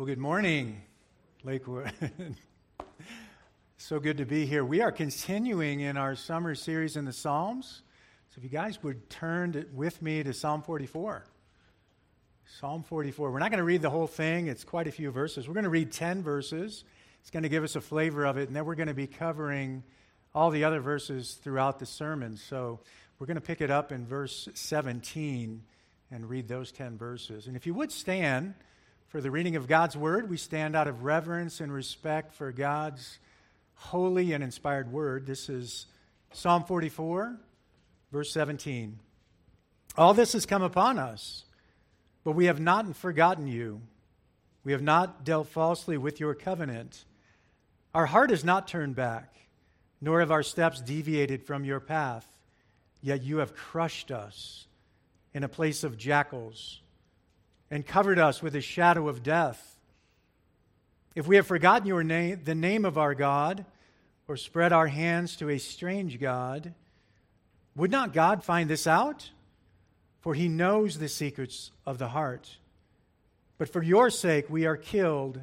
Well, good morning, Lakewood. so good to be here. We are continuing in our summer series in the Psalms. So if you guys would turn to, with me to Psalm 44. Psalm 44. We're not going to read the whole thing, it's quite a few verses. We're going to read 10 verses. It's going to give us a flavor of it, and then we're going to be covering all the other verses throughout the sermon. So we're going to pick it up in verse 17 and read those 10 verses. And if you would stand, for the reading of God's word. We stand out of reverence and respect for God's holy and inspired word. This is Psalm 44, verse 17. All this has come upon us, but we have not forgotten you. We have not dealt falsely with your covenant. Our heart has not turned back, nor have our steps deviated from your path. Yet you have crushed us in a place of jackals and covered us with a shadow of death. If we have forgotten your name, the name of our God, or spread our hands to a strange God, would not God find this out? For he knows the secrets of the heart. But for your sake we are killed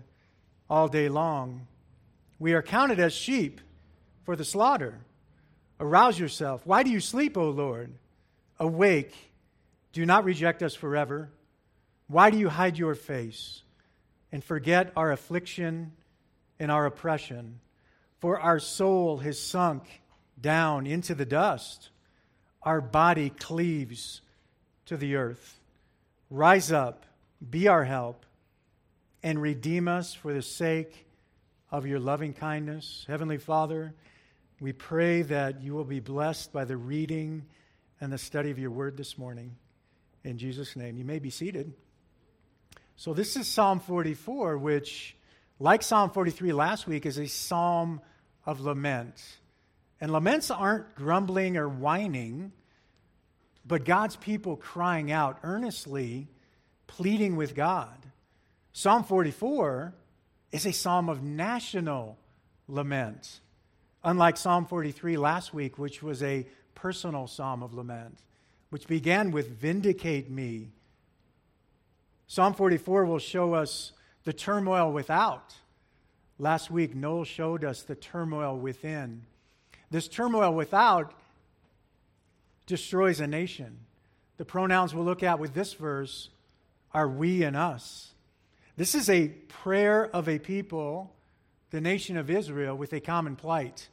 all day long. We are counted as sheep for the slaughter. Arouse yourself. Why do you sleep, O Lord? Awake. Do not reject us forever. Why do you hide your face and forget our affliction and our oppression? For our soul has sunk down into the dust, our body cleaves to the earth. Rise up, be our help, and redeem us for the sake of your loving kindness. Heavenly Father, we pray that you will be blessed by the reading and the study of your word this morning. In Jesus' name, you may be seated. So, this is Psalm 44, which, like Psalm 43 last week, is a psalm of lament. And laments aren't grumbling or whining, but God's people crying out earnestly, pleading with God. Psalm 44 is a psalm of national lament, unlike Psalm 43 last week, which was a personal psalm of lament, which began with Vindicate me Psalm 44 will show us the turmoil without. Last week, Noel showed us the turmoil within. This turmoil without destroys a nation. The pronouns we'll look at with this verse are we and us. This is a prayer of a people, the nation of Israel, with a common plight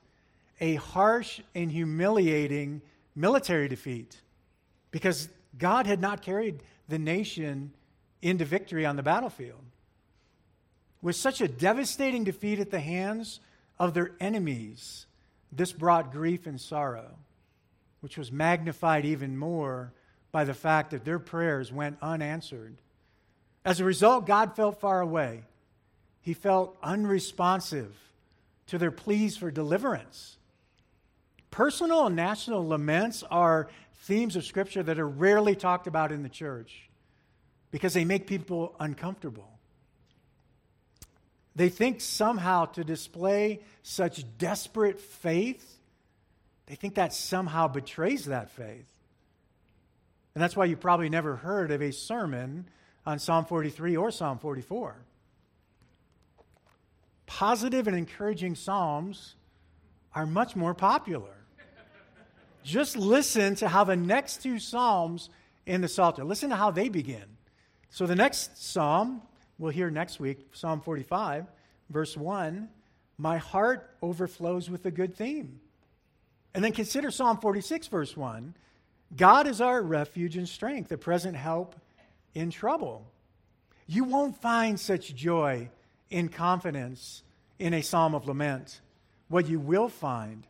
a harsh and humiliating military defeat because God had not carried the nation into victory on the battlefield. With such a devastating defeat at the hands of their enemies, this brought grief and sorrow, which was magnified even more by the fact that their prayers went unanswered. As a result, God felt far away. He felt unresponsive to their pleas for deliverance. Personal and national laments are themes of Scripture that are rarely talked about in the church because they make people uncomfortable. They think somehow to display such desperate faith, they think that somehow betrays that faith. And that's why you probably never heard of a sermon on Psalm 43 or Psalm 44. Positive and encouraging Psalms are much more popular. Just listen to how the next two Psalms in the Psalter, listen to how they begin. So the next psalm we'll hear next week, Psalm 45, verse 1 My heart overflows with a good theme. And then consider Psalm 46, verse 1 God is our refuge and strength, a present help in trouble. You won't find such joy in confidence in a psalm of lament. What you will find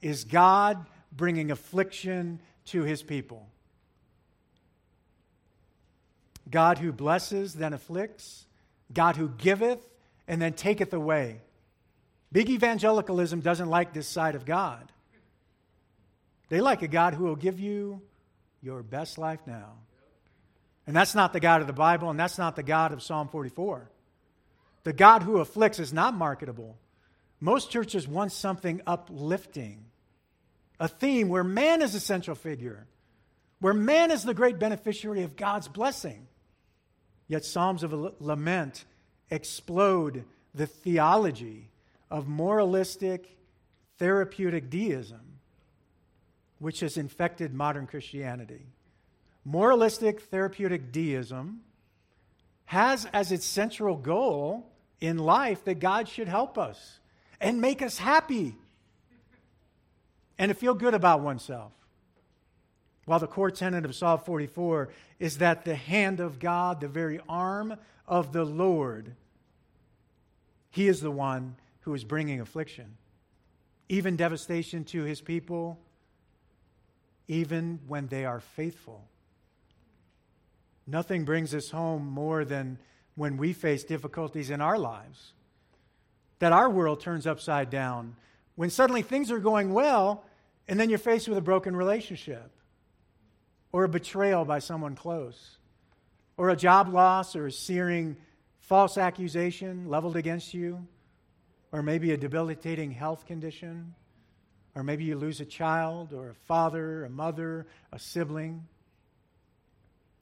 is God bringing affliction to his people. God who blesses, then afflicts, God who giveth, and then taketh away. Big evangelicalism doesn't like this side of God. They like a God who will give you your best life now. And that's not the God of the Bible, and that's not the God of Psalm 44. The God who afflicts is not marketable. Most churches want something uplifting, a theme where man is a central figure, where man is the great beneficiary of God's blessing. Yet Psalms of lament explode the theology of moralistic, therapeutic deism, which has infected modern Christianity. Moralistic, therapeutic deism has as its central goal in life that God should help us and make us happy and to feel good about oneself. While the core tenet of Psalm 44 is that the hand of God, the very arm of the Lord, He is the one who is bringing affliction, even devastation to His people, even when they are faithful. Nothing brings us home more than when we face difficulties in our lives, that our world turns upside down. When suddenly things are going well, and then you're faced with a broken relationship, or a betrayal by someone close, or a job loss, or a searing false accusation leveled against you, or maybe a debilitating health condition, or maybe you lose a child, or a father, a mother, a sibling.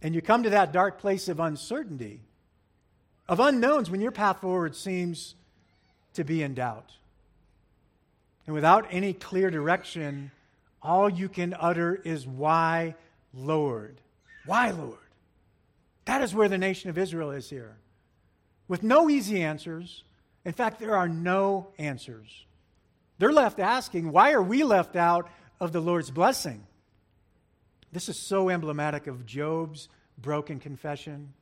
And you come to that dark place of uncertainty, of unknowns, when your path forward seems to be in doubt. And without any clear direction, all you can utter is, Why, Lord? Why, Lord? That is where the nation of Israel is here. With no easy answers. In fact, there are no answers. They're left asking, Why are we left out of the Lord's blessing? This is so emblematic of Job's broken confession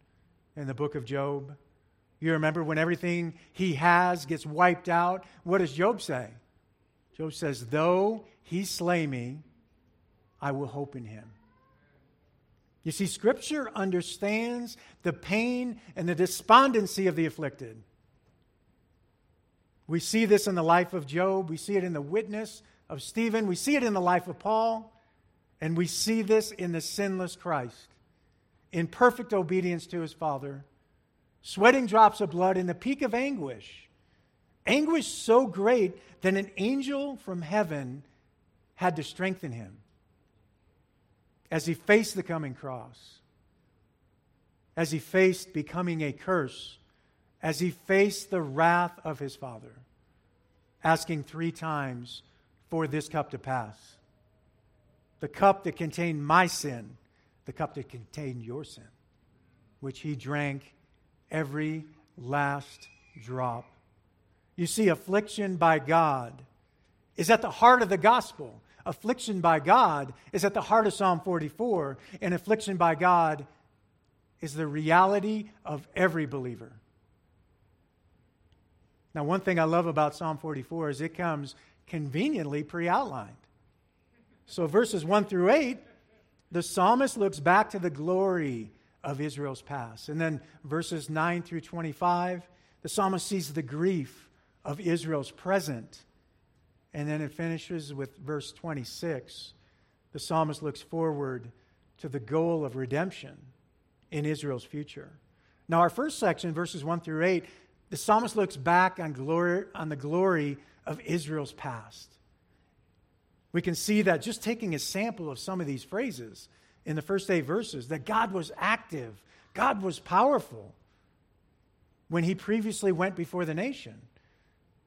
in the book of Job. You remember when everything he has gets wiped out? What does Job say? Job says, Though he slay me, I will hope in him. You see, Scripture understands the pain and the despondency of the afflicted. We see this in the life of Job. We see it in the witness of Stephen. We see it in the life of Paul. And we see this in the sinless Christ, in perfect obedience to his Father, sweating drops of blood in the peak of anguish. Anguish so great that an angel from heaven had to strengthen him as he faced the coming cross, as he faced becoming a curse, as he faced the wrath of his Father, asking three times for this cup to pass. The cup that contained my sin, the cup that contained your sin, which he drank every last drop. You see, affliction by God is at the heart of the gospel. Affliction by God is at the heart of Psalm 44, and affliction by God is the reality of every believer. Now, one thing I love about Psalm 44 is it comes conveniently pre outlined. So, verses 1 through 8, the psalmist looks back to the glory of Israel's past. And then verses 9 through 25, the psalmist sees the grief of Israel's present and then it finishes with verse 26. The psalmist looks forward to the goal of redemption in Israel's future. Now, our first section, verses 1 through 8, the psalmist looks back on, glory, on the glory of Israel's past. We can see that just taking a sample of some of these phrases in the first eight verses, that God was active, God was powerful when he previously went before the nation.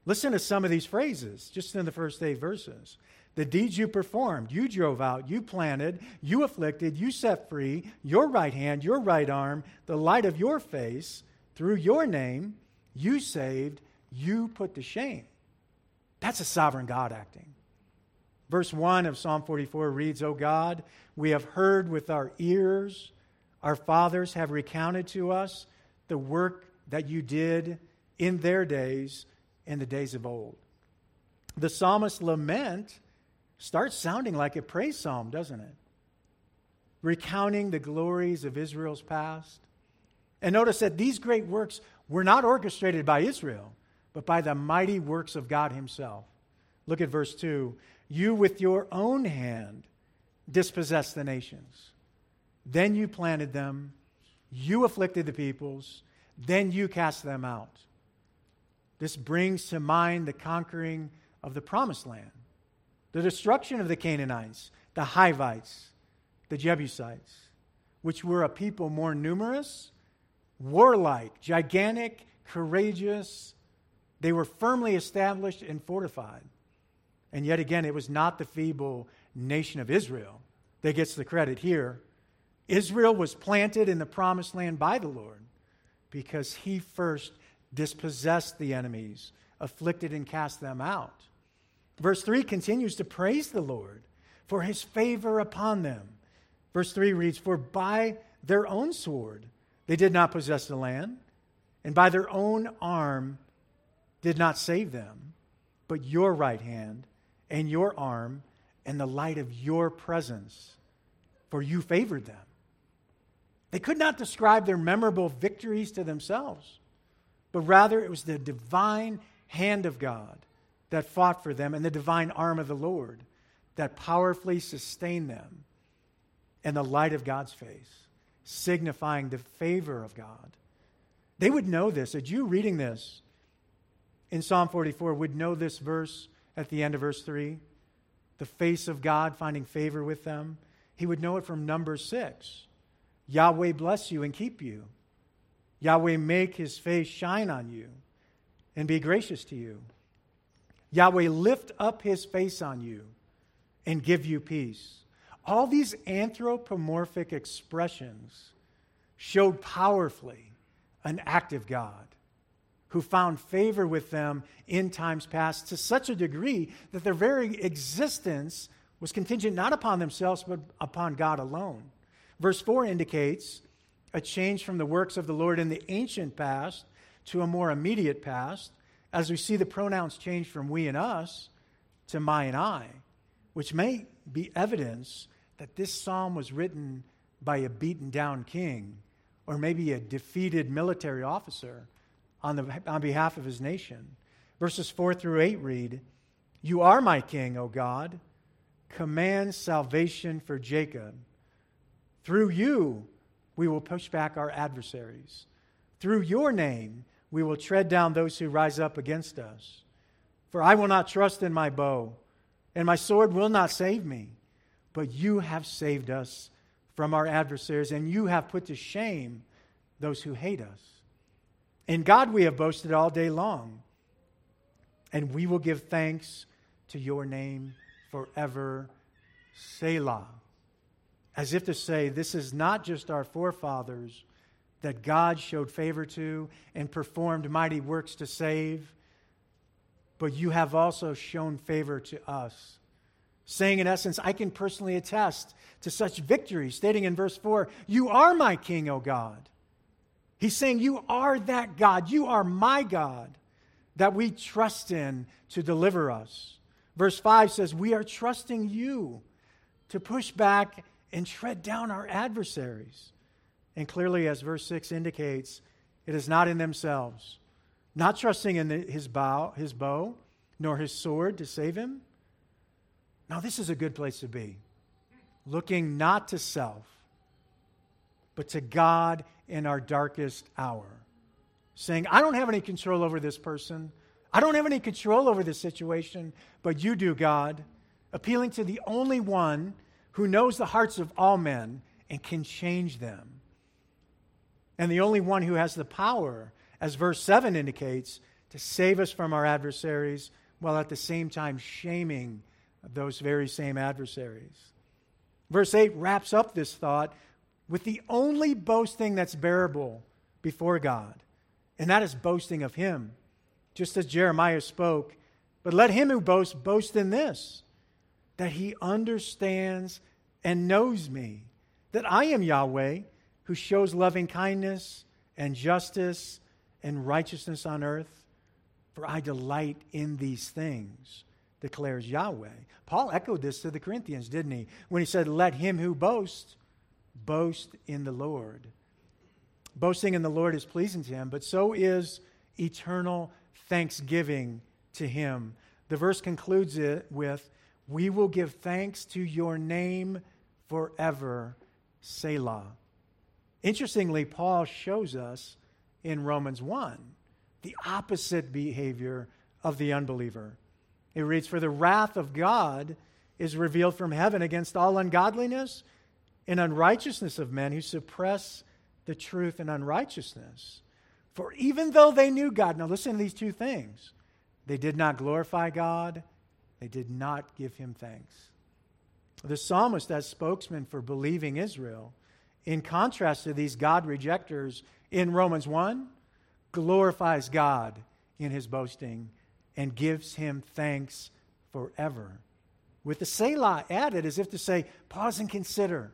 Listen to some of these phrases just in the first eight verses. The deeds you performed, you drove out, you planted, you afflicted, you set free, your right hand, your right arm, the light of your face, through your name, you saved, you put to shame. That's a sovereign God acting. Verse 1 of Psalm 44 reads, O God, we have heard with our ears, our fathers have recounted to us the work that you did in their days in the days of old. The psalmist's lament starts sounding like a praise psalm, doesn't it? Recounting the glories of Israel's past. And notice that these great works were not orchestrated by Israel, but by the mighty works of God Himself. Look at verse 2. You with your own hand dispossessed the nations. Then you planted them. You afflicted the peoples. Then you cast them out. This brings to mind the conquering of the promised land, the destruction of the Canaanites, the Hivites, the Jebusites, which were a people more numerous, warlike, gigantic, courageous. They were firmly established and fortified. And yet again, it was not the feeble nation of Israel that gets the credit here. Israel was planted in the promised land by the Lord because he first dispossessed the enemies, afflicted and cast them out. Verse 3 continues to praise the Lord for his favor upon them. Verse 3 reads, For by their own sword they did not possess the land, and by their own arm did not save them, but your right hand and your arm and the light of your presence, for you favored them. They could not describe their memorable victories to themselves, but rather it was the divine hand of God that fought for them and the divine arm of the Lord that powerfully sustained them and the light of God's face, signifying the favor of God. They would know this. A Jew reading this in Psalm 44 would know this verse at the end of verse 3 the face of God finding favor with them. He would know it from Numbers 6. Yahweh bless you and keep you. Yahweh make his face shine on you and be gracious to you. Yahweh lift up his face on you and give you peace. All these anthropomorphic expressions showed powerfully an active God who found favor with them in times past to such a degree that their very existence was contingent not upon themselves, but upon God alone. Verse 4 indicates a change from the works of the Lord in the ancient past to a more immediate past, as we see the pronouns change from we and us to my and I, which may be evidence that this psalm was written by a beaten down king or maybe a defeated military officer on, the, on behalf of his nation. Verses 4 through 8 read You are my king, O God. Command salvation for Jacob. Through you, we will push back our adversaries. Through your name, we will tread down those who rise up against us. For I will not trust in my bow, and my sword will not save me. But you have saved us from our adversaries, and you have put to shame those who hate us. In God we have boasted all day long, and we will give thanks to your name forever. Selah. As if to say, this is not just our forefathers that God showed favor to and performed mighty works to save, but you have also shown favor to us saying in essence, I can personally attest to such victory, stating in verse 4, You are my king, O God. He's saying, You are that God. You are my God that we trust in to deliver us. Verse 5 says, We are trusting you to push back and tread down our adversaries. And clearly, as verse 6 indicates, it is not in themselves, not trusting in the, his, bow, his bow, nor his sword to save him now, this is a good place to be. Looking not to self, but to God in our darkest hour. Saying, I don't have any control over this person. I don't have any control over this situation, but you do, God. Appealing to the only one who knows the hearts of all men and can change them. And the only one who has the power, as verse 7 indicates, to save us from our adversaries while at the same time shaming those very same adversaries. Verse 8 wraps up this thought with the only boasting that's bearable before God, and that is boasting of Him, just as Jeremiah spoke. But let him who boasts boast in this that he understands and knows me, that I am Yahweh who shows loving kindness and justice and righteousness on earth. For I delight in these things declares Yahweh. Paul echoed this to the Corinthians, didn't he? When he said, Let him who boasts boast in the Lord. Boasting in the Lord is pleasing to him, but so is eternal thanksgiving to him. The verse concludes it with, We will give thanks to your name forever, Selah. Interestingly, Paul shows us in Romans 1 the opposite behavior of the unbeliever. It reads, For the wrath of God is revealed from heaven against all ungodliness and unrighteousness of men who suppress the truth and unrighteousness, For even though they knew God, now listen to these two things they did not glorify God, they did not give him thanks. The psalmist, as spokesman for believing Israel, in contrast to these God rejectors in Romans 1, glorifies God in his boasting and gives him thanks forever. With the Selah added as if to say, pause and consider.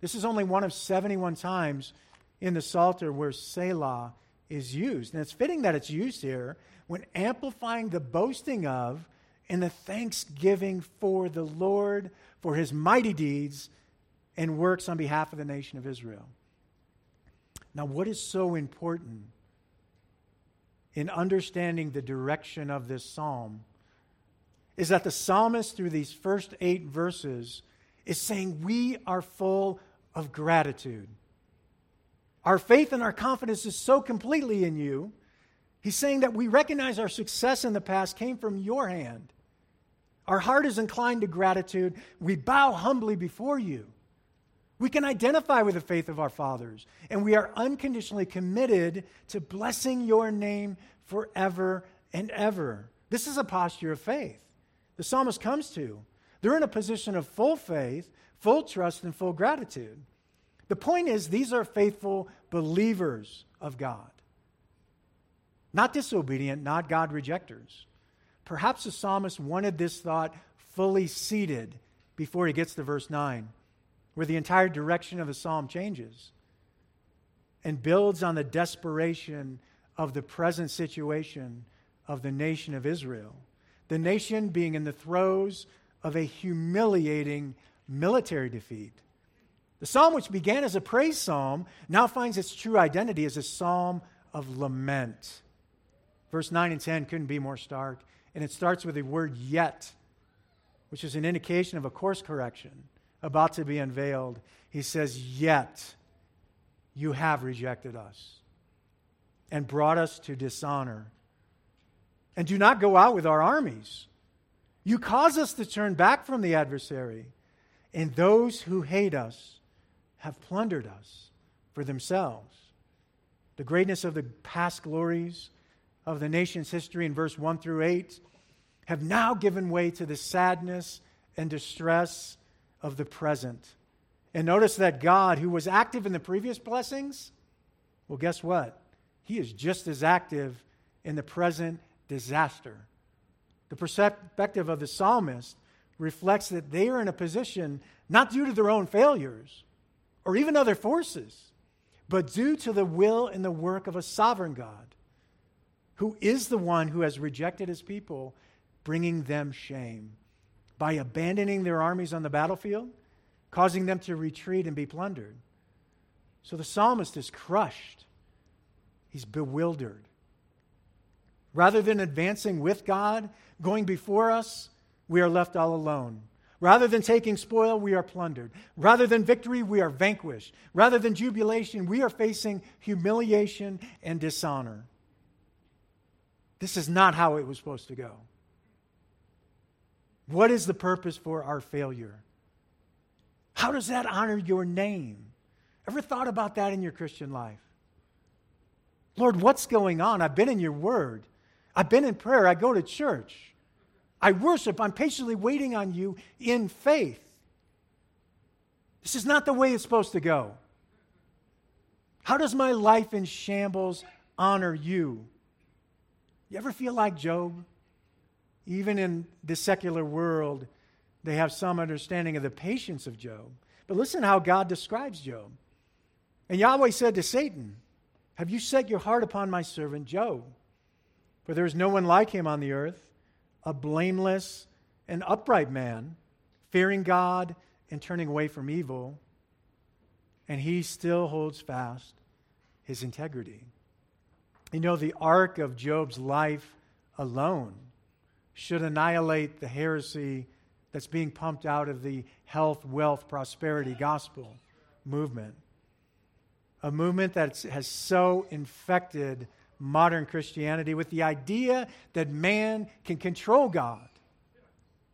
This is only one of 71 times in the Psalter where Selah is used. And it's fitting that it's used here when amplifying the boasting of and the thanksgiving for the Lord for his mighty deeds and works on behalf of the nation of Israel. Now, what is so important in understanding the direction of this psalm is that the psalmist, through these first eight verses, is saying, We are full of gratitude. Our faith and our confidence is so completely in you. He's saying that we recognize our success in the past came from your hand. Our heart is inclined to gratitude. We bow humbly before you. We can identify with the faith of our fathers, and we are unconditionally committed to blessing your name forever and ever. This is a posture of faith the psalmist comes to. They're in a position of full faith, full trust, and full gratitude. The point is, these are faithful believers of God, not disobedient, not God rejectors. Perhaps the psalmist wanted this thought fully seated before he gets to verse 9, where the entire direction of the psalm changes and builds on the desperation of the present situation of the nation of Israel. The nation being in the throes of a humiliating military defeat. The psalm, which began as a praise psalm, now finds its true identity as a psalm of lament. Verse 9 and 10 couldn't be more stark. And it starts with the word yet, which is an indication of a course correction about to be unveiled. He says, Yet you have rejected us and brought us to dishonor. And do not go out with our armies. You cause us to turn back from the adversary, and those who hate us have plundered us for themselves. The greatness of the past glories of the nation's history in verse 1 through 8 have now given way to the sadness and distress of the present. And notice that God, who was active in the previous blessings, well, guess what? He is just as active in the present disaster. The perspective of the psalmist reflects that they are in a position not due to their own failures or even other forces, but due to the will and the work of a sovereign God who is the one who has rejected his people, bringing them shame by abandoning their armies on the battlefield, causing them to retreat and be plundered. So the psalmist is crushed, he's bewildered. Rather than advancing with God, going before us, we are left all alone. Rather than taking spoil, we are plundered. Rather than victory, we are vanquished. Rather than jubilation, we are facing humiliation and dishonor. This is not how it was supposed to go. What is the purpose for our failure? How does that honor your name? Ever thought about that in your Christian life? Lord, what's going on? I've been in your word. I've been in prayer. I go to church. I worship. I'm patiently waiting on you in faith. This is not the way it's supposed to go. How does my life in shambles honor you? You ever feel like Job? Even in the secular world, they have some understanding of the patience of Job. But listen how God describes Job. And Yahweh said to Satan, Have you set your heart upon my servant Job? For there is no one like him on the earth, a blameless and upright man, fearing God and turning away from evil. And he still holds fast his integrity. You know, the arc of Job's life alone should annihilate the heresy that's being pumped out of the health, wealth, prosperity gospel movement. A movement that has so infected modern Christianity with the idea that man can control God.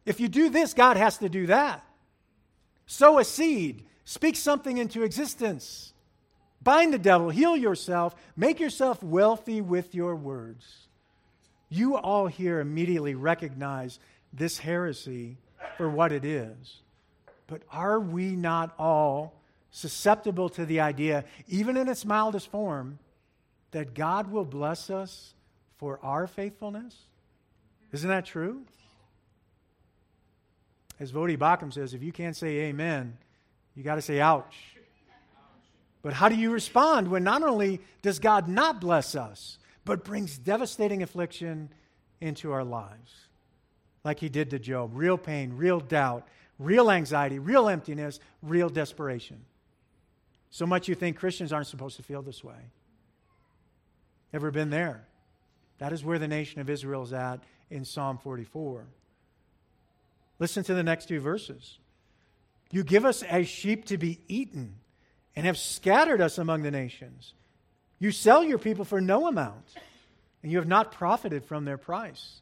If you do this, God has to do that. Sow a seed, speak something into existence. Bind the devil, heal yourself, make yourself wealthy with your words. You all here immediately recognize this heresy for what it is. But are we not all susceptible to the idea, even in its mildest form, that God will bless us for our faithfulness? Isn't that true? As Voddie Baucham says, if you can't say amen, you got to say ouch. But how do you respond when not only does God not bless us, but brings devastating affliction into our lives? Like he did to Job real pain, real doubt, real anxiety, real emptiness, real desperation. So much you think Christians aren't supposed to feel this way. Ever been there? That is where the nation of Israel is at in Psalm 44. Listen to the next two verses. You give us as sheep to be eaten and have scattered us among the nations. You sell your people for no amount, and you have not profited from their price.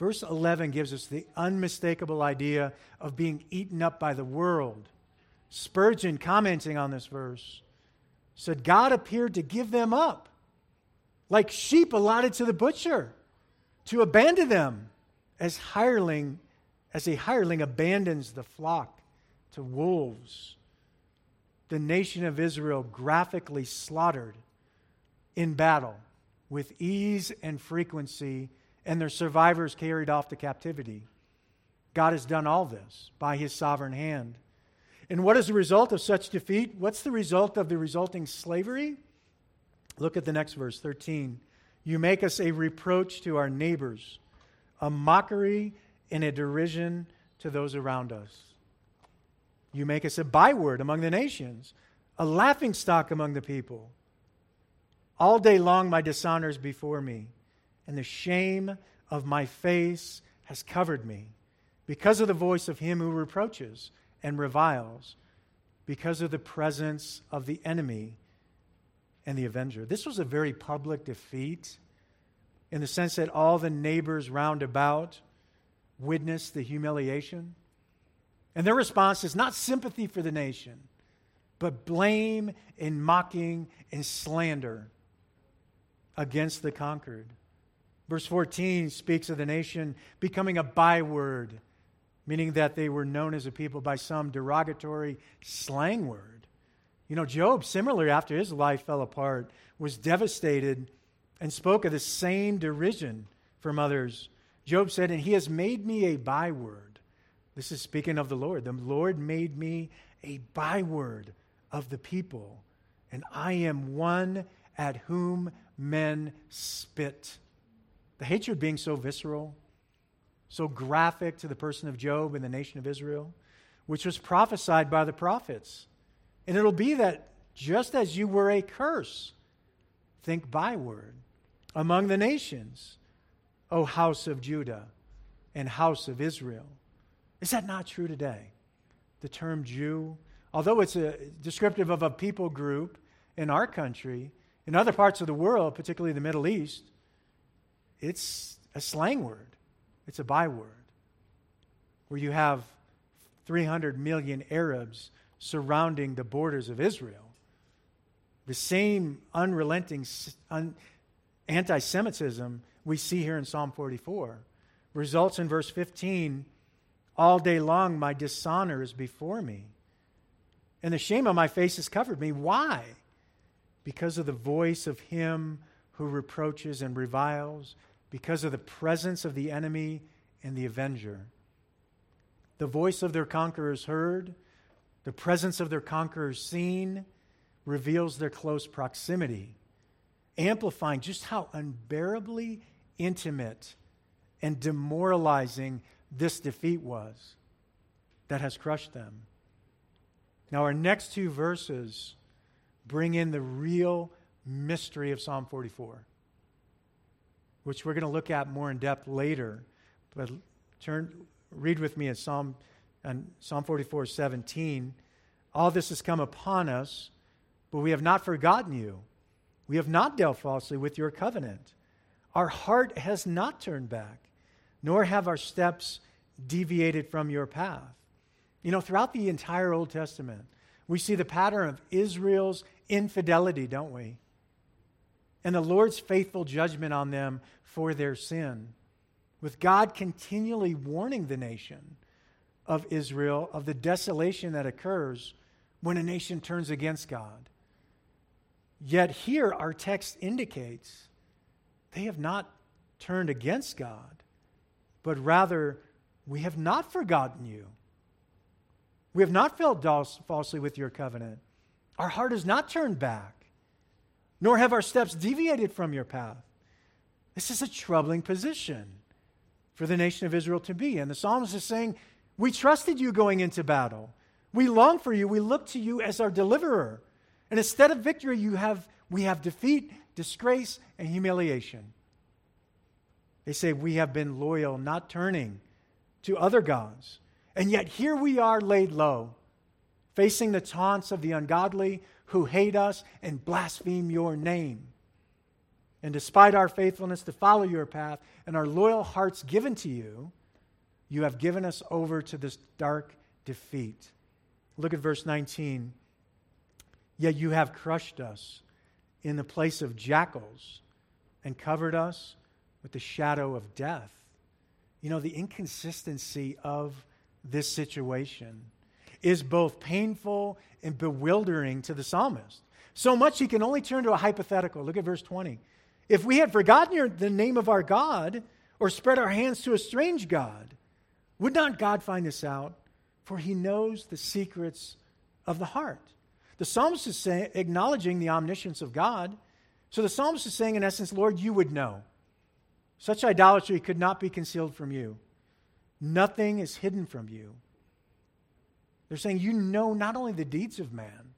Verse 11 gives us the unmistakable idea of being eaten up by the world. Spurgeon, commenting on this verse, said, God appeared to give them up like sheep allotted to the butcher, to abandon them as hireling, as a hireling abandons the flock to wolves. The nation of Israel graphically slaughtered in battle with ease and frequency, and their survivors carried off to captivity. God has done all this by his sovereign hand. And what is the result of such defeat? What's the result of the resulting slavery? Look at the next verse, 13. You make us a reproach to our neighbors, a mockery and a derision to those around us. You make us a byword among the nations, a laughing stock among the people. All day long my dishonor is before me, and the shame of my face has covered me, because of the voice of him who reproaches and reviles, because of the presence of the enemy and the avenger. This was a very public defeat in the sense that all the neighbors round about witnessed the humiliation. And their response is not sympathy for the nation, but blame and mocking and slander against the conquered. Verse 14 speaks of the nation becoming a byword, meaning that they were known as a people by some derogatory slang word. You know, Job, similarly, after his life fell apart, was devastated and spoke of the same derision from others. Job said, And he has made me a byword. This is speaking of the Lord. The Lord made me a byword of the people, and I am one at whom men spit. The hatred being so visceral, so graphic to the person of Job and the nation of Israel, which was prophesied by the prophets. And it'll be that just as you were a curse, think byword, among the nations, O house of Judah and house of Israel. Is that not true today? The term Jew, although it's a descriptive of a people group in our country, in other parts of the world, particularly the Middle East, it's a slang word. It's a byword. Where you have 300 million Arabs surrounding the borders of Israel. The same unrelenting un, anti Semitism we see here in Psalm 44 results in verse 15 All day long my dishonor is before me, and the shame on my face has covered me. Why? Because of the voice of him who reproaches and reviles, because of the presence of the enemy and the avenger. The voice of their conquerors heard, the presence of their conquerors seen reveals their close proximity, amplifying just how unbearably intimate and demoralizing this defeat was that has crushed them. Now, our next two verses bring in the real mystery of Psalm 44, which we're going to look at more in depth later. But turn, read with me in Psalm and Psalm 44 17, all this has come upon us, but we have not forgotten you. We have not dealt falsely with your covenant. Our heart has not turned back, nor have our steps deviated from your path. You know, throughout the entire Old Testament, we see the pattern of Israel's infidelity, don't we? And the Lord's faithful judgment on them for their sin, with God continually warning the nation of Israel of the desolation that occurs when a nation turns against God. Yet here our text indicates they have not turned against God, but rather we have not forgotten you. We have not felt falsely with your covenant. Our heart has not turned back, nor have our steps deviated from your path. This is a troubling position for the nation of Israel to be in. The psalmist is saying, We trusted you going into battle. We long for you. We look to you as our deliverer. And instead of victory, you have, we have defeat, disgrace, and humiliation. They say, We have been loyal, not turning to other gods. And yet here we are laid low, facing the taunts of the ungodly who hate us and blaspheme your name. And despite our faithfulness to follow your path and our loyal hearts given to you, you have given us over to this dark defeat. Look at verse 19. Yet you have crushed us in the place of jackals and covered us with the shadow of death. You know, the inconsistency of this situation is both painful and bewildering to the psalmist. So much he can only turn to a hypothetical. Look at verse 20. If we had forgotten your, the name of our God or spread our hands to a strange God, would not God find this out? For he knows the secrets of the heart. The psalmist is saying, acknowledging the omniscience of God. So the psalmist is saying, in essence, Lord, you would know. Such idolatry could not be concealed from you. Nothing is hidden from you. They're saying you know not only the deeds of man,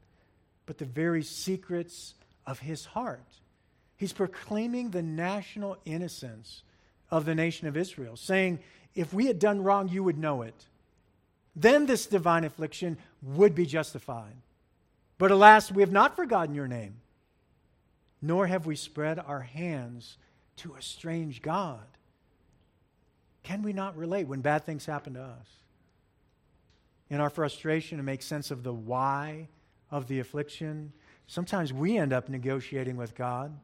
but the very secrets of his heart. He's proclaiming the national innocence of the nation of Israel, saying, if we had done wrong, you would know it. Then this divine affliction would be justified. But alas, we have not forgotten your name, nor have we spread our hands to a strange God. Can we not relate when bad things happen to us? In our frustration to make sense of the why of the affliction, sometimes we end up negotiating with God.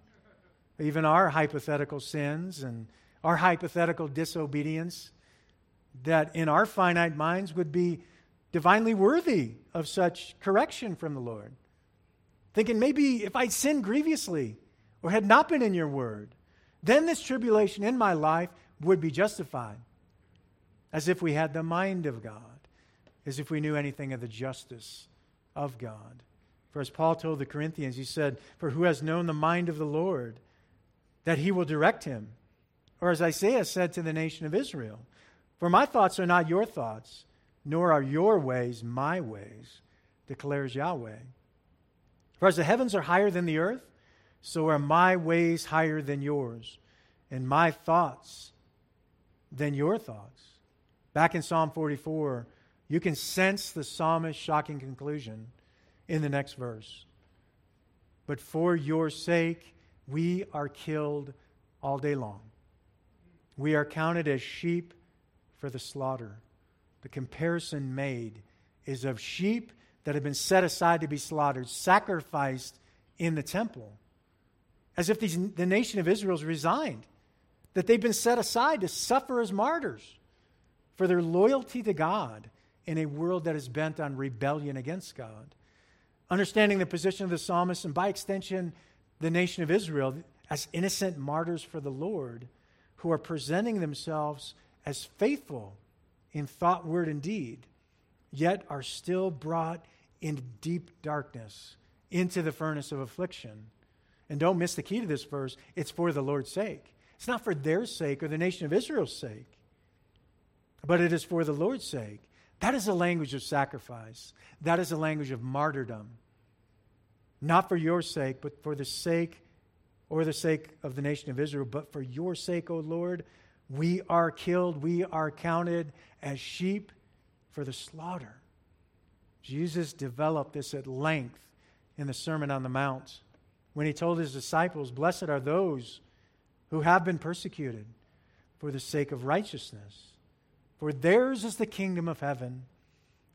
Even our hypothetical sins and our hypothetical disobedience, that in our finite minds would be divinely worthy of such correction from the Lord. Thinking maybe if I'd sinned grievously or had not been in your word, then this tribulation in my life would be justified, as if we had the mind of God, as if we knew anything of the justice of God. For as Paul told the Corinthians, he said, For who has known the mind of the Lord, that he will direct him? Or as Isaiah said to the nation of Israel, For my thoughts are not your thoughts, nor are your ways my ways, declares Yahweh. For as the heavens are higher than the earth, so are my ways higher than yours, and my thoughts than your thoughts. Back in Psalm 44, you can sense the psalmist's shocking conclusion in the next verse. But for your sake, we are killed all day long. We are counted as sheep for the slaughter. The comparison made is of sheep that have been set aside to be slaughtered, sacrificed in the temple as if these, the nation of Israel is resigned, that they've been set aside to suffer as martyrs for their loyalty to God in a world that is bent on rebellion against God. Understanding the position of the psalmist and by extension, the nation of Israel as innocent martyrs for the Lord who are presenting themselves as faithful in thought, word, and deed, yet are still brought into deep darkness, into the furnace of affliction. And don't miss the key to this verse it's for the Lord's sake. It's not for their sake or the nation of Israel's sake, but it is for the Lord's sake. That is a language of sacrifice, that is a language of martyrdom. Not for your sake, but for the sake or the sake of the nation of Israel, but for your sake, O Lord, we are killed, we are counted as sheep for the slaughter. Jesus developed this at length in the Sermon on the Mount when he told his disciples, Blessed are those who have been persecuted for the sake of righteousness, for theirs is the kingdom of heaven.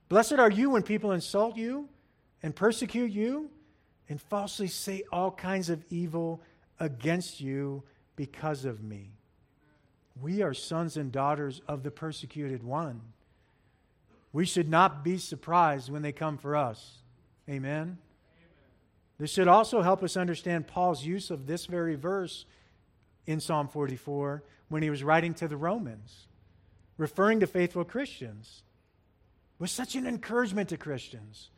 Blessed are you when people insult you and persecute you and falsely say all kinds of evil against you because of me. We are sons and daughters of the persecuted one. We should not be surprised when they come for us. Amen. This should also help us understand Paul's use of this very verse in Psalm 44 when he was writing to the Romans, referring to faithful Christians. Was such an encouragement to Christians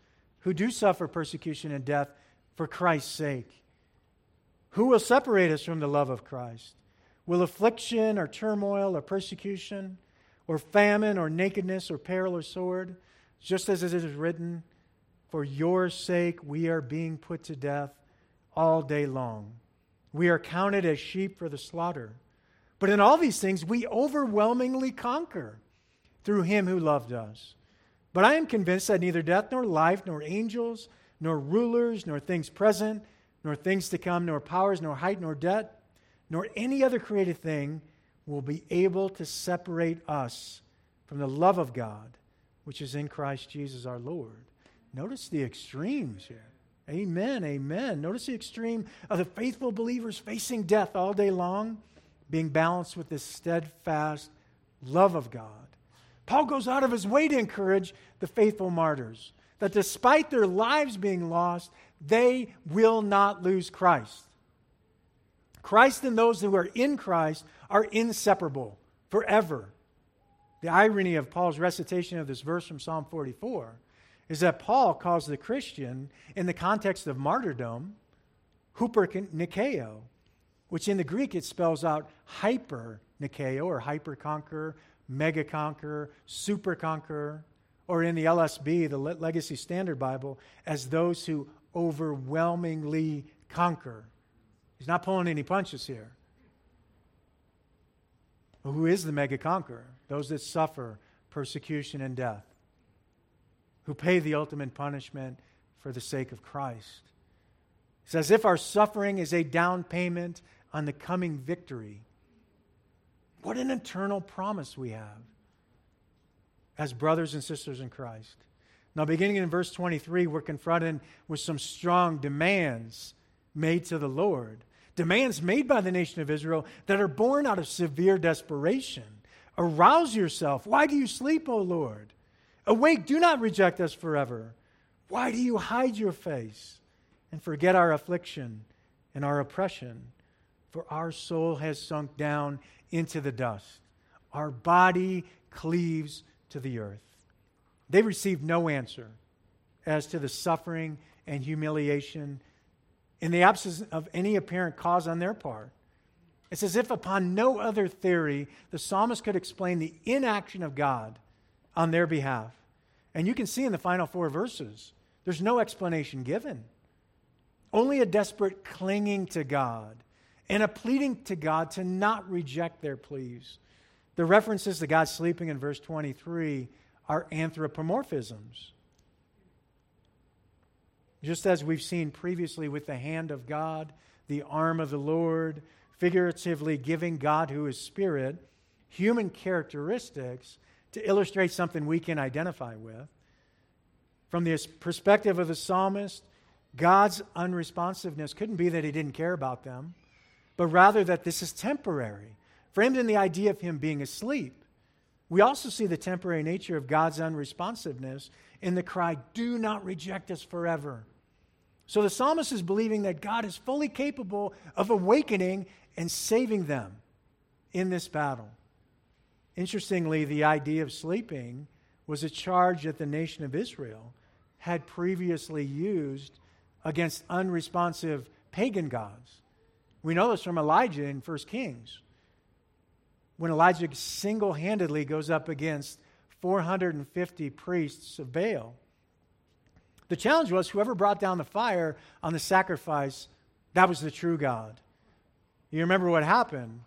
who do suffer persecution and death for Christ's sake. Who will separate us from the love of Christ? Will affliction or turmoil or persecution or famine or nakedness or peril or sword? Just as it is written, for your sake, we are being put to death all day long. We are counted as sheep for the slaughter. But in all these things, we overwhelmingly conquer through him who loved us. But I am convinced that neither death nor life, nor angels, nor rulers, nor things present, nor things to come, nor powers, nor height, nor depth, nor any other created thing will be able to separate us from the love of God, which is in Christ Jesus our Lord. Notice the extremes here. Amen, amen. Notice the extreme of the faithful believers facing death all day long, being balanced with this steadfast love of God. Paul goes out of his way to encourage the faithful martyrs that despite their lives being lost, they will not lose Christ. Christ and those who are in Christ are inseparable forever. The irony of Paul's recitation of this verse from Psalm 44 is that Paul calls the Christian, in the context of martyrdom, huper nikeo, which in the Greek it spells out hyper nikeo or hyper conqueror, mega super or in the LSB, the Legacy Standard Bible, as those who overwhelmingly conquer. He's not pulling any punches here. who is the mega conqueror? Those that suffer persecution and death who pay the ultimate punishment for the sake of Christ. It's as if our suffering is a down payment on the coming victory. What an eternal promise we have as brothers and sisters in Christ. Now, beginning in verse 23, we're confronted with some strong demands made to the Lord. Demands made by the nation of Israel that are born out of severe desperation. Arouse yourself. Why do you sleep, O Lord? Awake, do not reject us forever. Why do you hide your face and forget our affliction and our oppression? For our soul has sunk down into the dust. Our body cleaves to the earth. They received no answer as to the suffering and humiliation in the absence of any apparent cause on their part. It's as if, upon no other theory, the psalmist could explain the inaction of God on their behalf. And you can see in the final four verses, there's no explanation given. Only a desperate clinging to God and a pleading to God to not reject their pleas. The references to God sleeping in verse 23 are anthropomorphisms. Just as we've seen previously with the hand of God, the arm of the Lord, figuratively giving God, who is spirit, human characteristics to illustrate something we can identify with. From the perspective of the psalmist, God's unresponsiveness couldn't be that he didn't care about them, but rather that this is temporary, framed in the idea of him being asleep. We also see the temporary nature of God's unresponsiveness in the cry, Do not reject us forever. So the psalmist is believing that God is fully capable of awakening and saving them in this battle. Interestingly, the idea of sleeping was a charge that the nation of Israel had previously used against unresponsive pagan gods. We know this from Elijah in 1 Kings. When Elijah single handedly goes up against 450 priests of Baal. The challenge was whoever brought down the fire on the sacrifice, that was the true God. You remember what happened?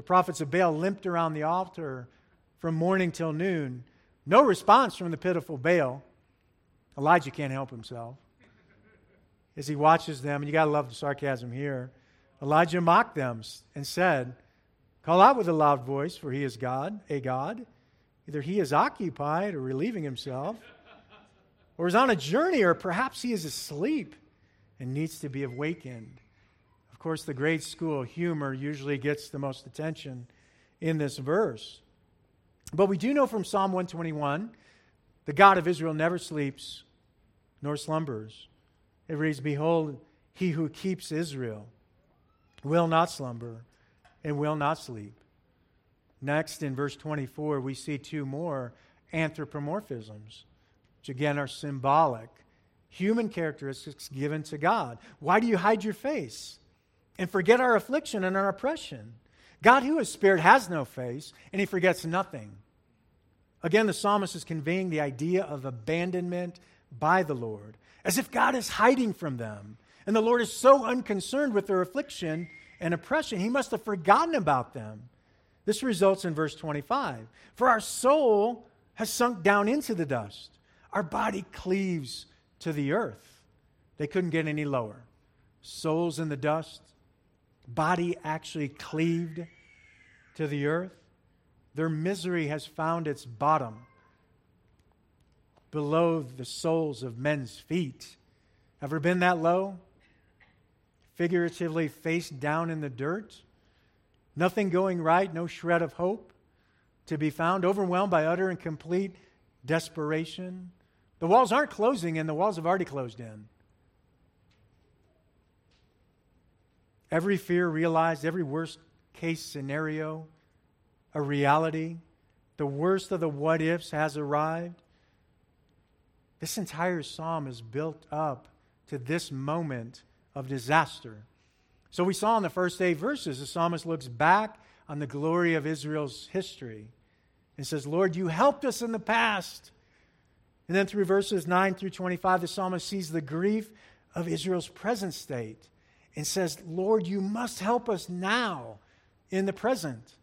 The prophets of Baal limped around the altar from morning till noon. No response from the pitiful Baal. Elijah can't help himself. As he watches them, and you got to love the sarcasm here, Elijah mocked them and said, Call out with a loud voice, for he is God, a God. Either he is occupied or relieving himself, or is on a journey, or perhaps he is asleep. and needs to be awakened. Of course, the grade school humor usually gets the most attention in this verse. But we do know from Psalm 121 the God of Israel never sleeps nor slumbers. It reads, Behold, he who keeps Israel will not slumber and will not sleep. Next, in verse 24, we see two more anthropomorphisms, which again are symbolic, human characteristics given to God. Why do you hide your face and forget our affliction and our oppression? God, who is spirit, has no face, and he forgets nothing. Again, the psalmist is conveying the idea of abandonment by the Lord, as if God is hiding from them. And the Lord is so unconcerned with their affliction and oppression, he must have forgotten about them. This results in verse 25 For our soul has sunk down into the dust, our body cleaves to the earth. They couldn't get any lower. Souls in the dust, body actually cleaved to the earth. Their misery has found its bottom below the soles of men's feet. Ever been that low? Figuratively face down in the dirt? Nothing going right, no shred of hope to be found, overwhelmed by utter and complete desperation. The walls aren't closing in, the walls have already closed in. Every fear realized, every worst case scenario, a reality. The worst of the what ifs has arrived. This entire psalm is built up to this moment of disaster. So we saw in the first eight verses, the psalmist looks back on the glory of Israel's history and says, Lord, you helped us in the past. And then through verses 9 through 25, the psalmist sees the grief of Israel's present state and says, Lord, you must help us now in the present.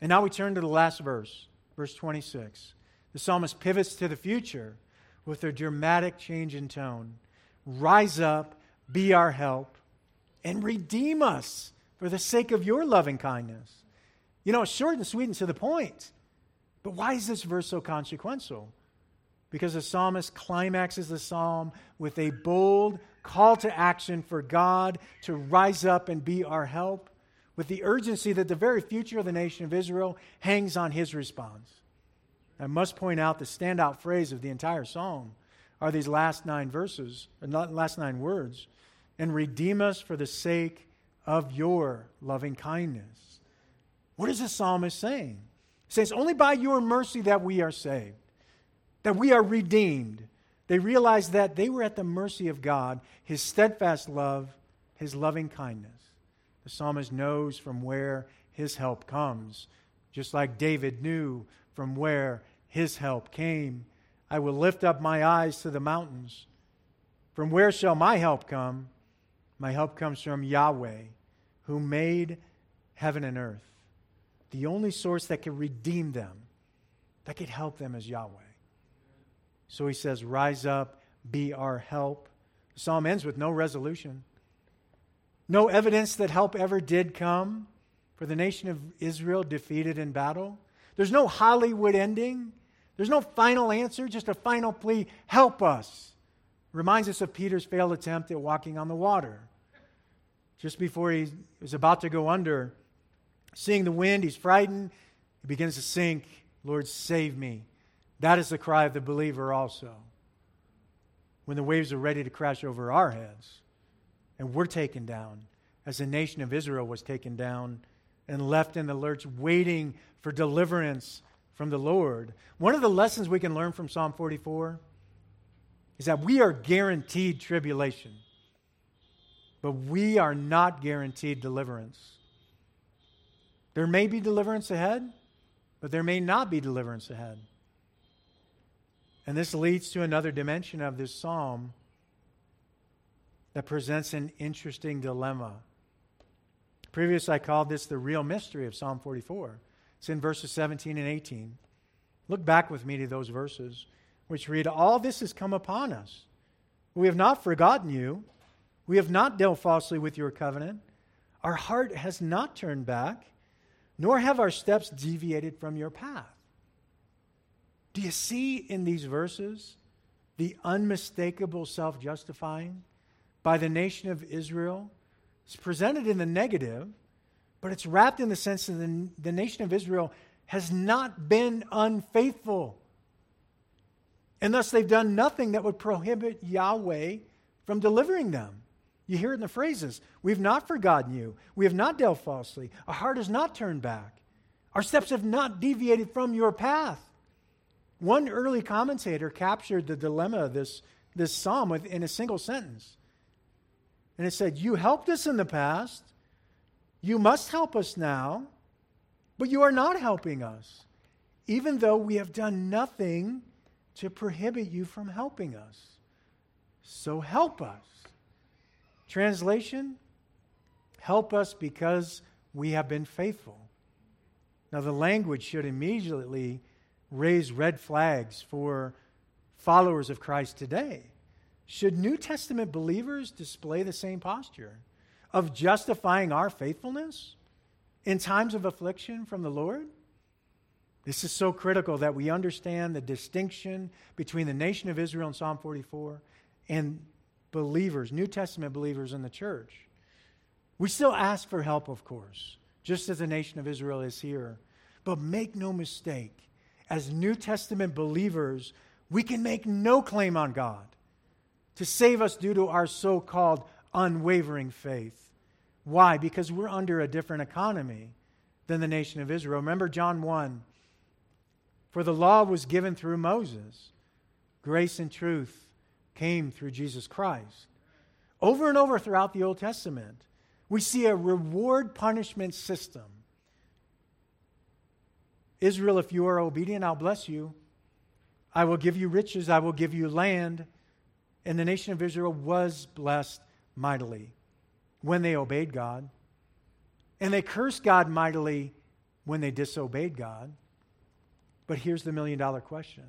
And now we turn to the last verse, verse 26. The psalmist pivots to the future with a dramatic change in tone. Rise up, be our help, and redeem us for the sake of your loving kindness. You know, short and sweet and to the point. But why is this verse so consequential? Because the psalmist climaxes the psalm with a bold call to action for God to rise up and be our help with the urgency that the very future of the nation of Israel hangs on his response. I must point out the standout phrase of the entire psalm are these last nine verses, uh, not last nine words, and redeem us for the sake of your loving kindness. What is the psalmist saying? He says, Only by your mercy that we are saved, that we are redeemed. They realized that they were at the mercy of God, his steadfast love, his loving kindness. The psalmist knows from where his help comes, just like David knew from where his help came. I will lift up my eyes to the mountains. From where shall my help come? My help comes from Yahweh, who made heaven and earth. The only source that can redeem them, that could help them, is Yahweh. So he says, Rise up, be our help. The psalm ends with no resolution. No evidence that help ever did come for the nation of Israel defeated in battle. There's no Hollywood ending. There's no final answer, just a final plea help us. Reminds us of Peter's failed attempt at walking on the water. Just before he was about to go under, seeing the wind, he's frightened. He begins to sink. Lord, save me. That is the cry of the believer also. When the waves are ready to crash over our heads, and we're taken down, as the nation of Israel was taken down and left in the lurch, waiting for deliverance from the Lord. One of the lessons we can learn from Psalm 44 is that we are guaranteed tribulation, but we are not guaranteed deliverance. There may be deliverance ahead, but there may not be deliverance ahead. And this leads to another dimension of this psalm that presents an interesting dilemma. Previous, I called this the real mystery of Psalm 44. It's in verses 17 and 18. Look back with me to those verses, which read All this has come upon us. We have not forgotten you, we have not dealt falsely with your covenant. Our heart has not turned back, nor have our steps deviated from your path. Do you see in these verses the unmistakable self justifying? by the nation of Israel. It's presented in the negative, but it's wrapped in the sense that the, the nation of Israel has not been unfaithful. And thus they've done nothing that would prohibit Yahweh from delivering them. You hear it in the phrases We've not forgotten you. We have not dealt falsely. Our heart has not turned back. Our steps have not deviated from your path. One early commentator captured the dilemma of this, this psalm in a single sentence. And it said, You helped us in the past. You must help us now, but you are not helping us, even though we have done nothing to prohibit you from helping us. So help us. Translation Help us because we have been faithful. Now, the language should immediately raise red flags for followers of Christ today. Should New Testament believers display the same posture of justifying our faithfulness in times of affliction from the Lord? This is so critical that we understand the distinction between the nation of Israel in Psalm 44 and believers, New Testament believers in the church. We still ask for help, of course, just as the nation of Israel is here. But make no mistake, as New Testament believers, we can make no claim on God to save us due to our so called unwavering faith. Why? Because we're under a different economy than the nation of Israel. Remember John 1 For the law was given through Moses, grace and truth came through Jesus Christ. Over and over throughout the Old Testament, we see a reward punishment system. Israel, if you are obedient, I'll bless you. I will give you riches, I will give you land. And the nation of Israel was blessed mightily when they obeyed God. And they cursed God mightily when they disobeyed God. But here's the million dollar question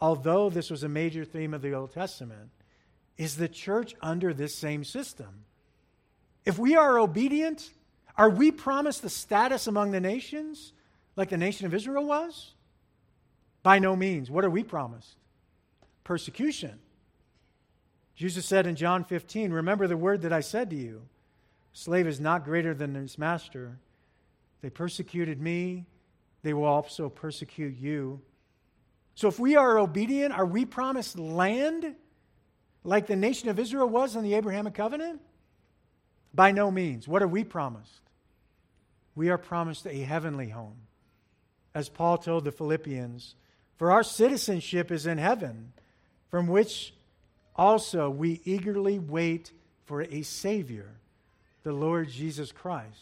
although this was a major theme of the Old Testament, is the church under this same system? If we are obedient, are we promised the status among the nations like the nation of Israel was? By no means. What are we promised? Persecution. Jesus said in John 15, Remember the word that I said to you slave is not greater than his master. They persecuted me, they will also persecute you. So if we are obedient, are we promised land like the nation of Israel was in the Abrahamic covenant? By no means. What are we promised? We are promised a heavenly home. As Paul told the Philippians, for our citizenship is in heaven, from which also we eagerly wait for a Savior, the Lord Jesus Christ.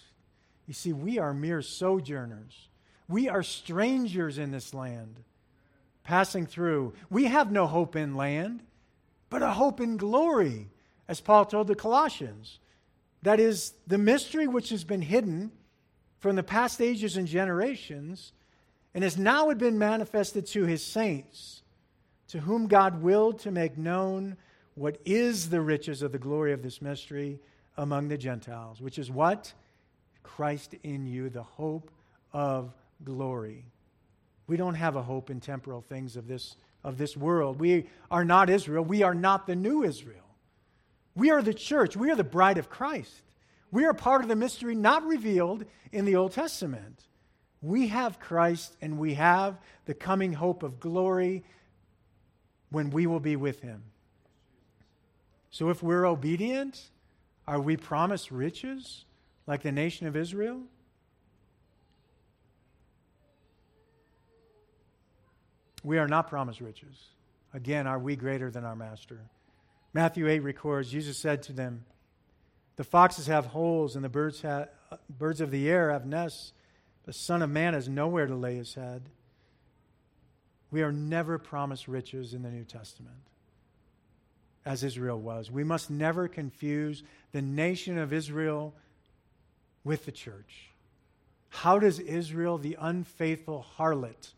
You see, we are mere sojourners. We are strangers in this land passing through. We have no hope in land, but a hope in glory, as Paul told the Colossians. That is the mystery which has been hidden from the past ages and generations and has now been manifested to his saints, to whom God willed to make known what is the riches of the glory of this mystery among the Gentiles, which is what? Christ in you, the hope of glory. We don't have a hope in temporal things of this, of this world. We are not Israel. We are not the new Israel. We are the church. We are the bride of Christ. We are part of the mystery not revealed in the Old Testament. We have Christ and we have the coming hope of glory when we will be with him. So if we're obedient, are we promised riches like the nation of Israel? We are not promised riches. Again, are we greater than our master? Matthew 8 records Jesus said to them, The foxes have holes, and the birds, have, birds of the air have nests. The Son of Man has nowhere to lay his head. We are never promised riches in the New Testament, as Israel was. We must never confuse the nation of Israel with the church. How does Israel, the unfaithful harlot,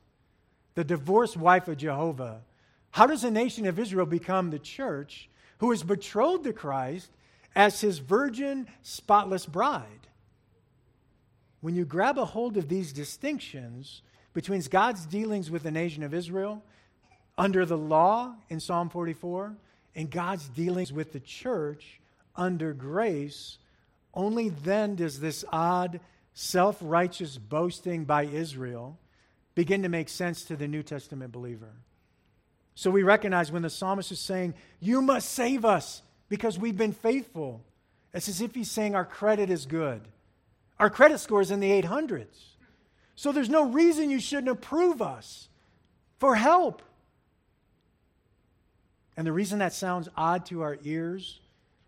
the divorced wife of Jehovah. How does the nation of Israel become the church who is betrothed to Christ as his virgin, spotless bride? When you grab a hold of these distinctions between God's dealings with the nation of Israel under the law in Psalm 44 and God's dealings with the church under grace, only then does this odd, self righteous boasting by Israel begin to make sense to the New Testament believer. So we recognize when the psalmist is saying, You must save us because we've been faithful, it's as if he's saying our credit is good. Our credit score is in the 800s. So there's no reason you shouldn't approve us for help. And the reason that sounds odd to our ears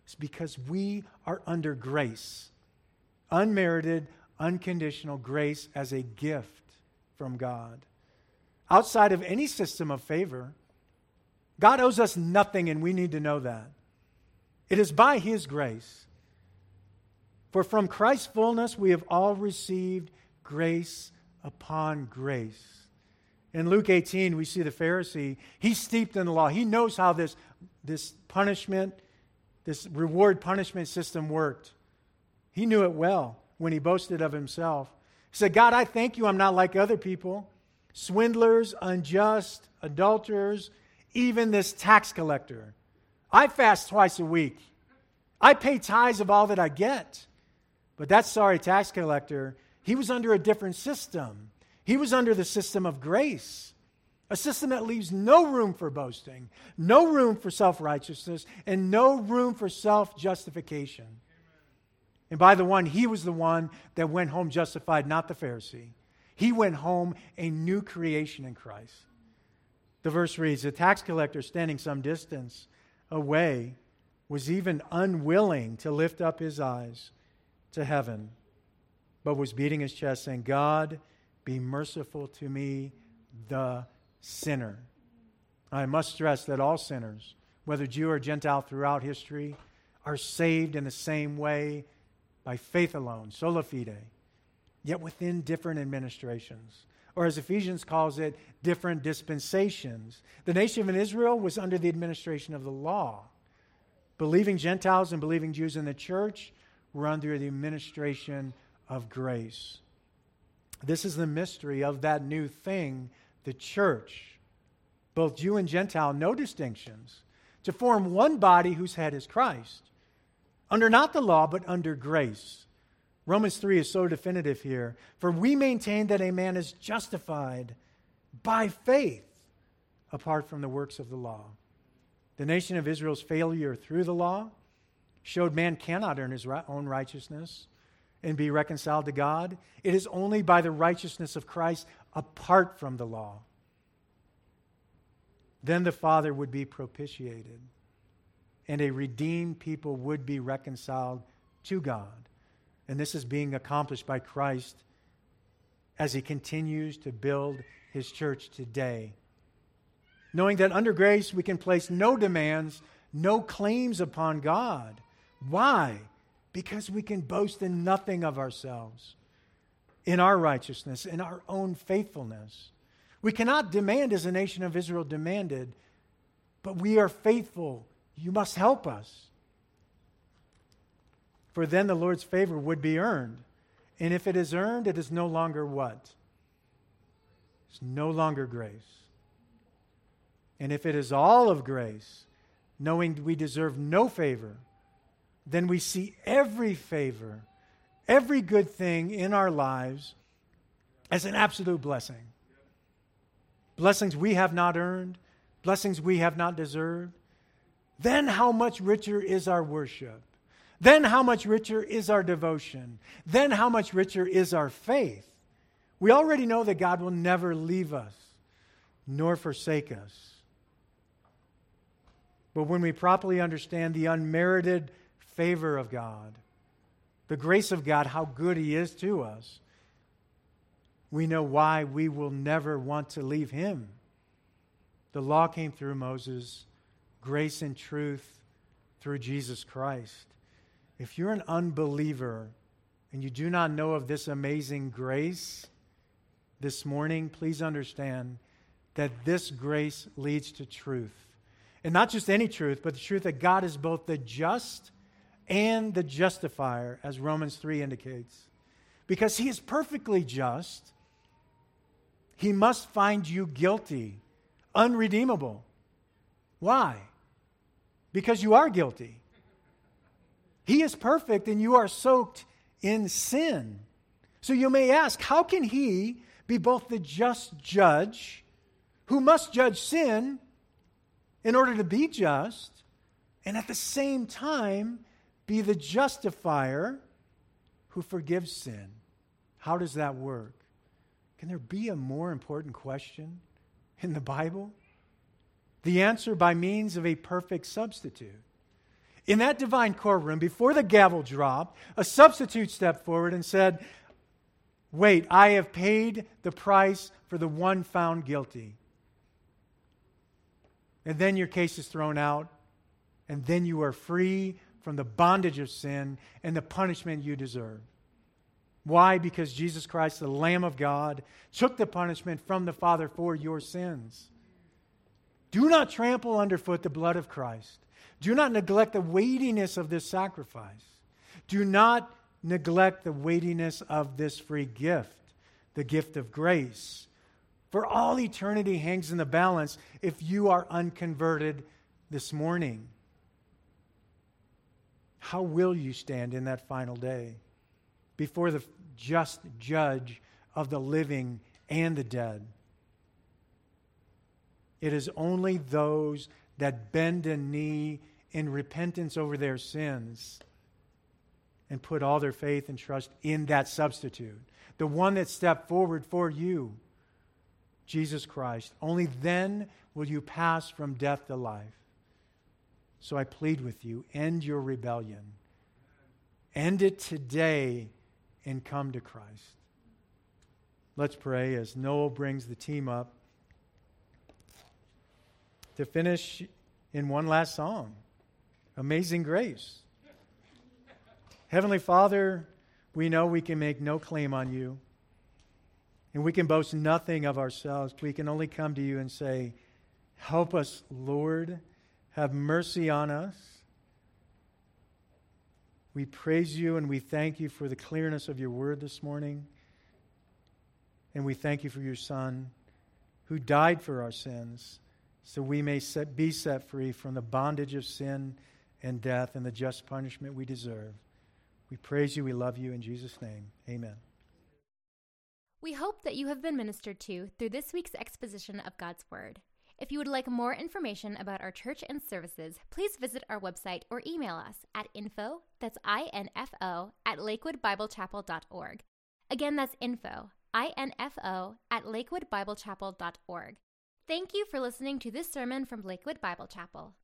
is because we are under grace unmerited, unconditional grace as a gift from God. Outside of any system of favor, God owes us nothing, and we need to know that. It is by His grace. For from Christ's fullness we have all received grace upon grace. In Luke 18, we see the Pharisee. He's steeped in the law. He knows how this, this punishment, this reward punishment system worked. He knew it well when he boasted of himself. He said, God, I thank you I'm not like other people swindlers, unjust, adulterers, even this tax collector. I fast twice a week. I pay tithes of all that I get. But that sorry tax collector, he was under a different system. He was under the system of grace, a system that leaves no room for boasting, no room for self righteousness, and no room for self justification. And by the one, he was the one that went home justified, not the Pharisee. He went home a new creation in Christ. The verse reads The tax collector, standing some distance away, was even unwilling to lift up his eyes to heaven but was beating his chest, saying, God, be merciful to me, the sinner. I must stress that all sinners, whether Jew or Gentile throughout history, are saved in the same way by faith alone, sola fide, yet within different administrations. Or as Ephesians calls it, different dispensations. The nation of Israel was under the administration of the law. Believing Gentiles and believing Jews in the church were under the administration of grace. This is the mystery of that new thing, the church. Both Jew and Gentile, no distinctions, to form one body whose head is Christ. Under not the law, but under grace. Romans 3 is so definitive here. For we maintain that a man is justified by faith apart from the works of the law. The nation of Israel's failure through the law showed man cannot earn his own righteousness and be reconciled to God. It is only by the righteousness of Christ apart from the law. Then the Father would be propitiated, and a redeemed people would be reconciled to God. And this is being accomplished by Christ as he continues to build his church today. Knowing that under grace we can place no demands, no claims upon God. Why? because we can boast in nothing of ourselves, in our righteousness, in our own faithfulness. We cannot demand as the nation of Israel demanded, but we are faithful. You must help us. For then the Lord's favor would be earned. And if it is earned, it is no longer what? It's no longer grace. And if it is all of grace, knowing we deserve no favor, then we see every favor, every good thing in our lives as an absolute blessing. Blessings we have not earned, blessings we have not deserved. Then how much richer is our worship? Then how much richer is our devotion? Then how much richer is our faith? We already know that God will never leave us nor forsake us. But when we properly understand the unmerited favor of God, the grace of God, how good He is to us, we know why we will never want to leave Him. The law came through Moses, grace and truth through Jesus Christ. If you're an unbeliever and you do not know of this amazing grace this morning, please understand that this grace leads to truth. And not just any truth, but the truth that God is both the just and the justifier, as Romans 3 indicates. Because he is perfectly just, he must find you guilty, unredeemable. Why? Because you are guilty. He is perfect and you are soaked in sin. So you may ask, how can he be both the just judge who must judge sin in order to be just, and at the same time be the justifier who forgives sin? How does that work? Can there be a more important question in the Bible? The answer by means of a perfect substitute. In that divine courtroom, before the gavel dropped, a substitute stepped forward and said, Wait, I have paid the price for the one found guilty. And then your case is thrown out, and then you are free from the bondage of sin and the punishment you deserve. Why? Because Jesus Christ, the Lamb of God, took the punishment from the Father for your sins. Do not trample underfoot the blood of Christ. Do not neglect the weightiness of this sacrifice. Do not neglect the weightiness of this free gift, the gift of grace. For all eternity hangs in the balance if you are unconverted this morning. How will you stand in that final day before the just judge of the living and the dead? It is only those that bend a knee in repentance over their sins and put all their faith and trust in that substitute, the one that stepped forward for you, Jesus Christ. Only then will you pass from death to life. So I plead with you end your rebellion. End it today and come to Christ. Let's pray as Noel brings the team up to finish in one last song Amazing Grace. Heavenly Father, we know we can make no claim on you, and we can boast nothing of ourselves. We can only come to you and say, Help us, Lord. Have mercy on us. We praise you and we thank you for the clearness of your word this morning. And we thank you for your Son who died for our sins so we may set, be set free from the bondage of sin and death and the just punishment we deserve. We praise you. We love you. In Jesus' name, amen. We hope that you have been ministered to through this week's exposition of God's Word. If you would like more information about our church and services, please visit our website or email us at info, that's I-N-F-O, at lakewoodbiblechapel.org. Again, that's info, I-N-F-O, at lakewoodbiblechapel.org. Thank you for listening to this sermon from Lakewood Bible Chapel.